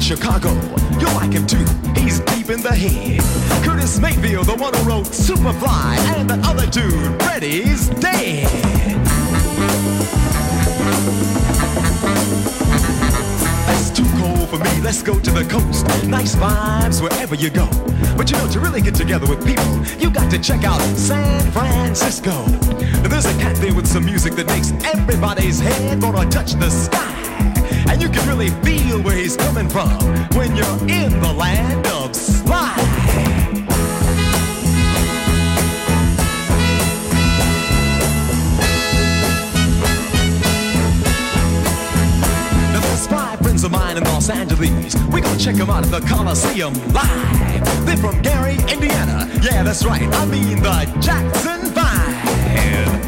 Chicago. You'll like him too. He's deep in the head. Curtis Mayfield, the one who wrote Superfly, and the other dude, Freddie's dead. That's too cold for me. Let's go to the coast. Nice vibes wherever you go. But you know, to really get together with people, you got to check out San Francisco. There's a cat there with some music that makes everybody's head gonna touch the sky. And you can really feel where he's coming from when you're in the land of slide. Friends of mine in Los Angeles. We gonna check them out at the Coliseum live. They're from Gary, Indiana. Yeah, that's right. I mean the Jackson Five.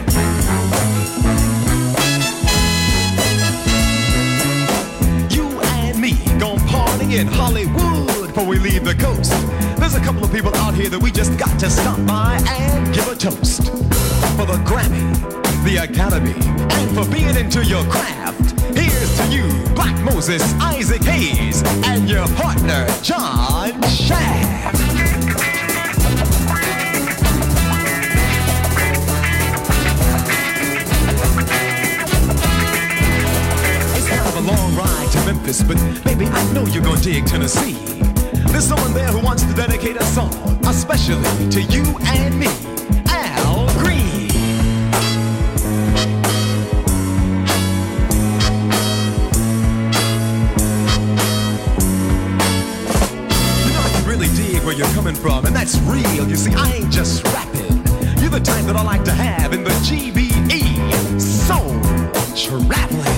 In Hollywood before we leave the coast. There's a couple of people out here that we just got to stop by and give a toast. For the Grammy, the Academy, and for being into your craft. Here's to you, Black Moses, Isaac Hayes, and your partner, John Shaft. Memphis, but baby, I know you're gonna dig Tennessee. There's someone there who wants to dedicate a song, especially to you and me, Al Green. You know I can really dig where you're coming from, and that's real. You see, I ain't just rapping. You're the type that I like to have in the GBE. Soul traveling.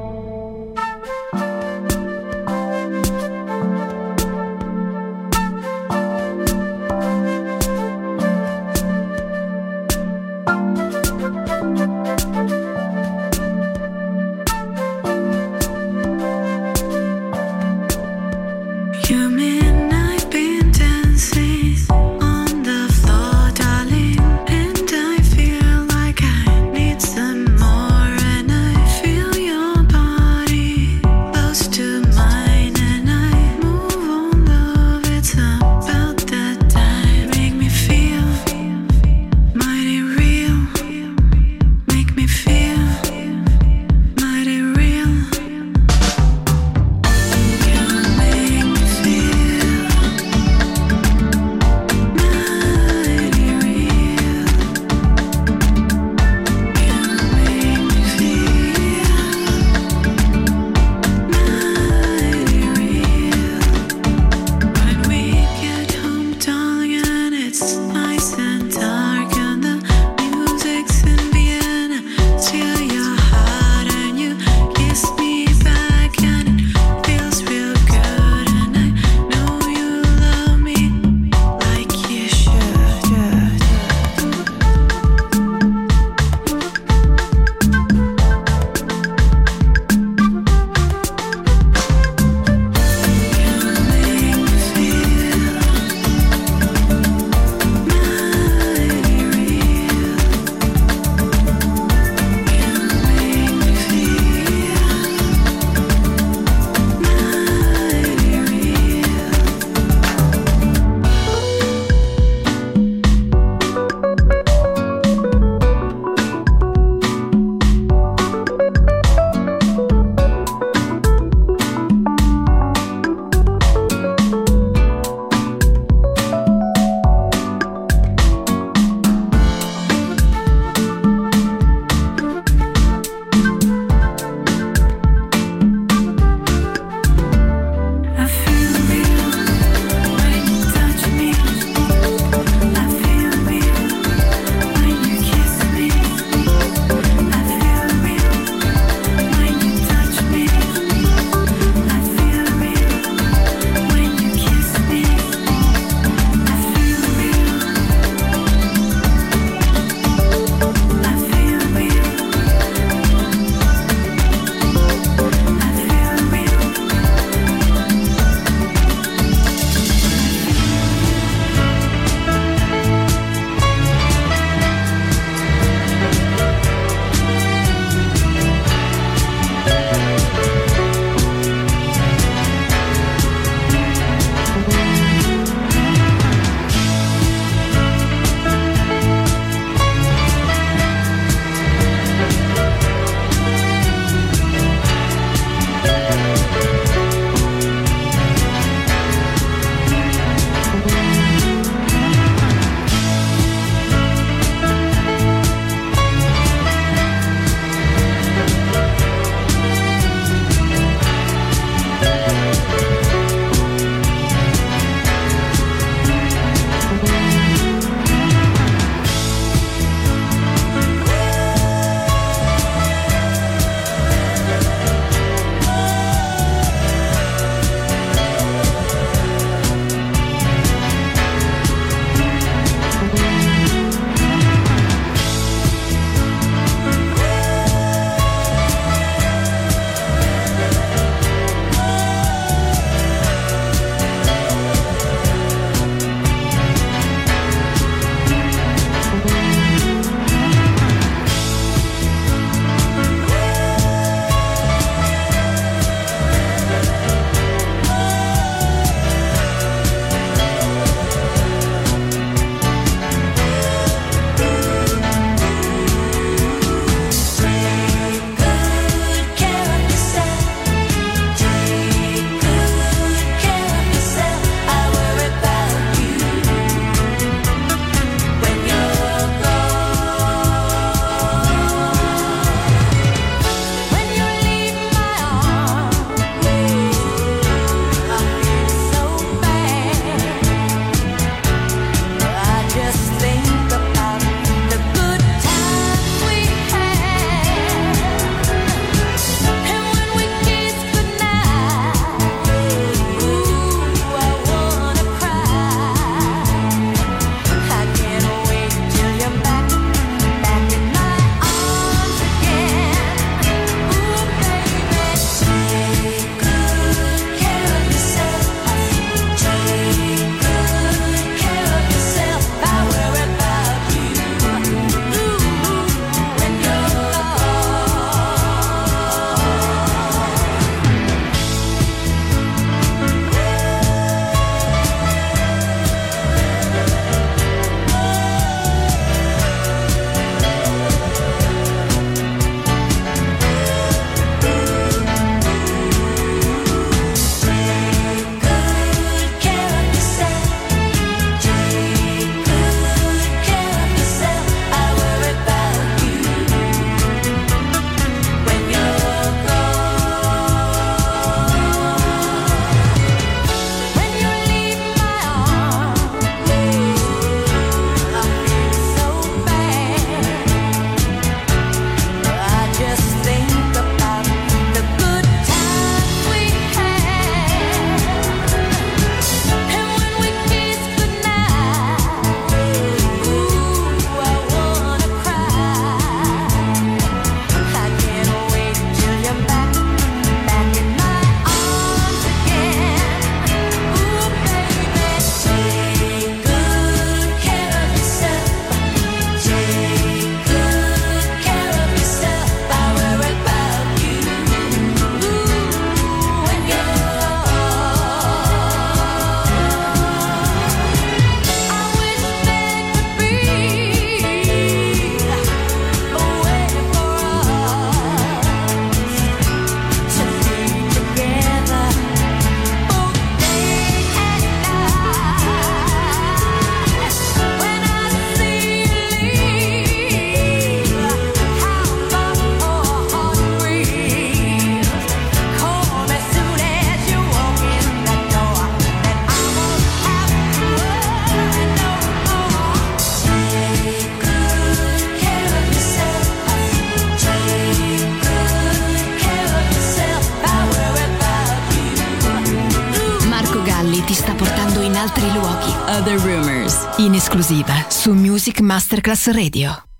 Masterclass Radio.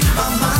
Play that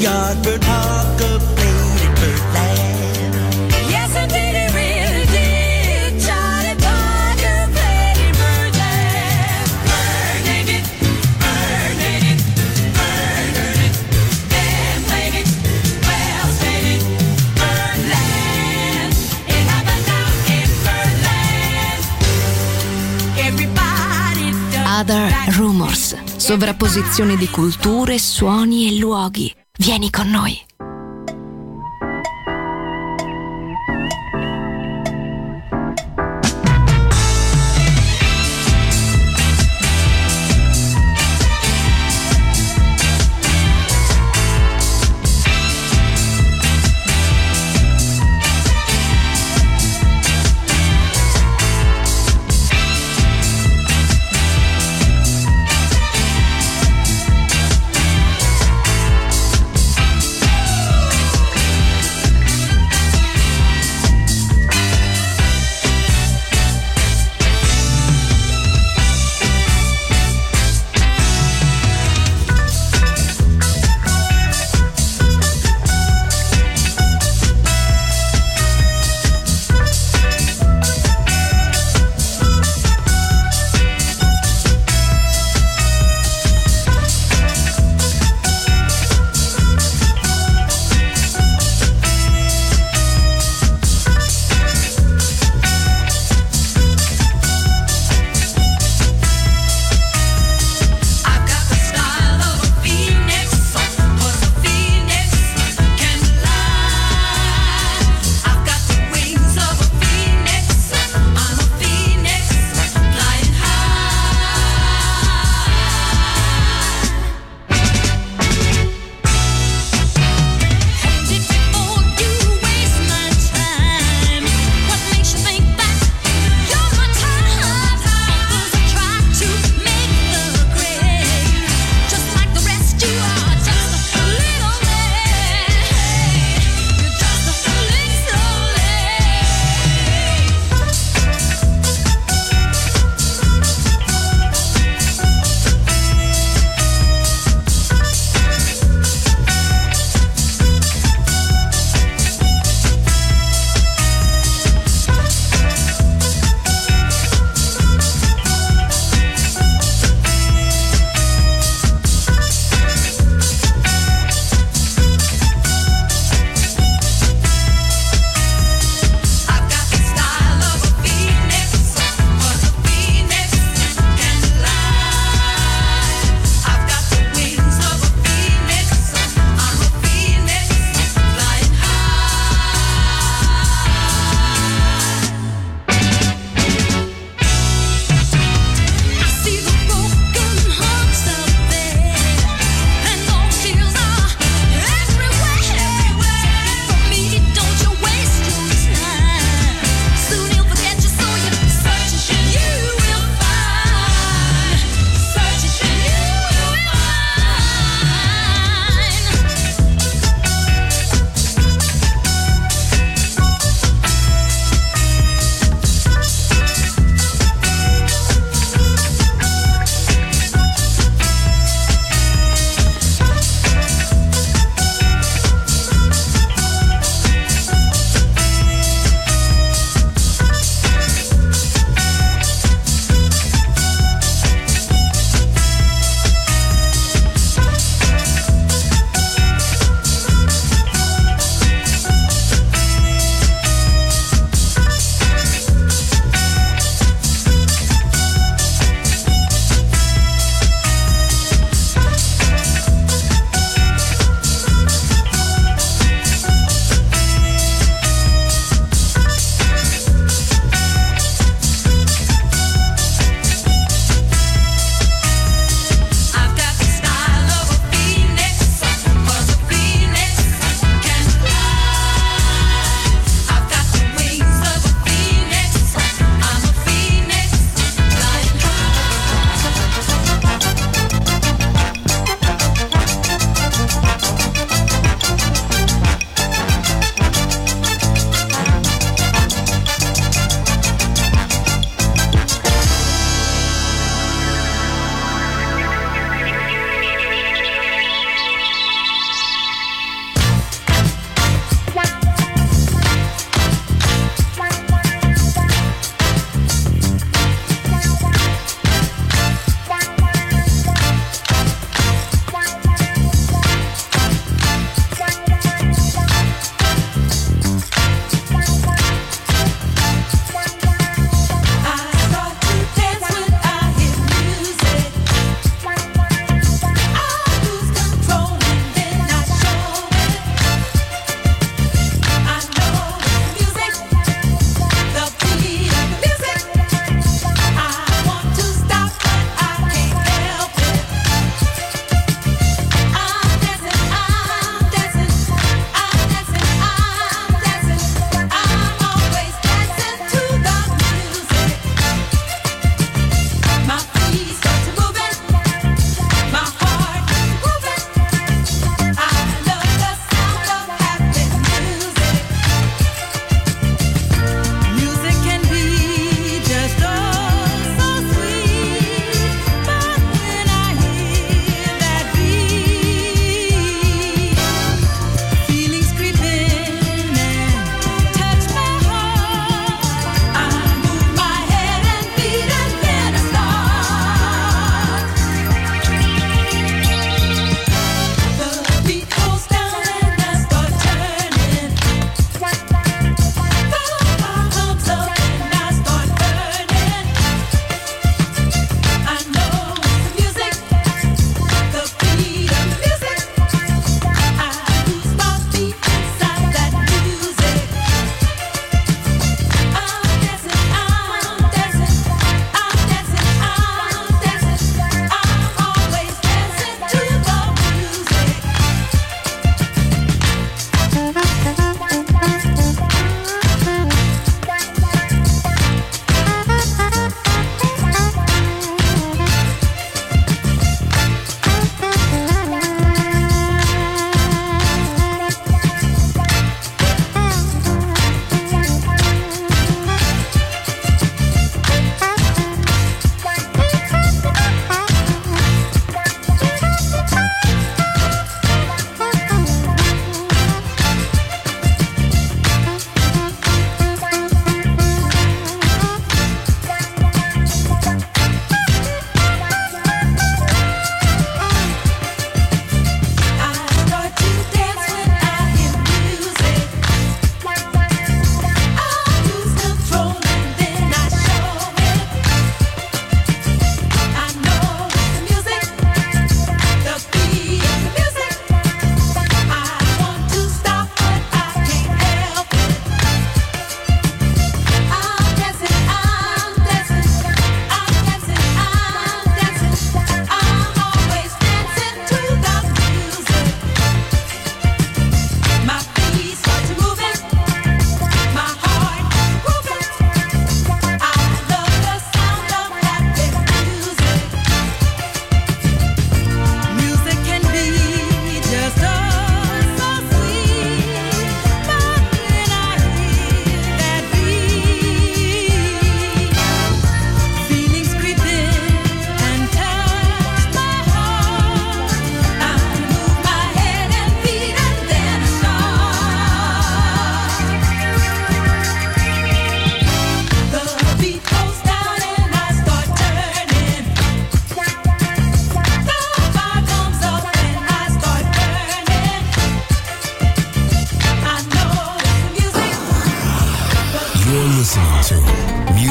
Yardbird Parker played at Birdland. Yes, indeed he really did. Johnny Parker played in Birdland. Bird named bird named bird earned it. Then played it, Wells played it. Happened out in Birdland. Everybody does Other Rumors sovrapposizione di culture, suoni e luoghi. Vieni con noi.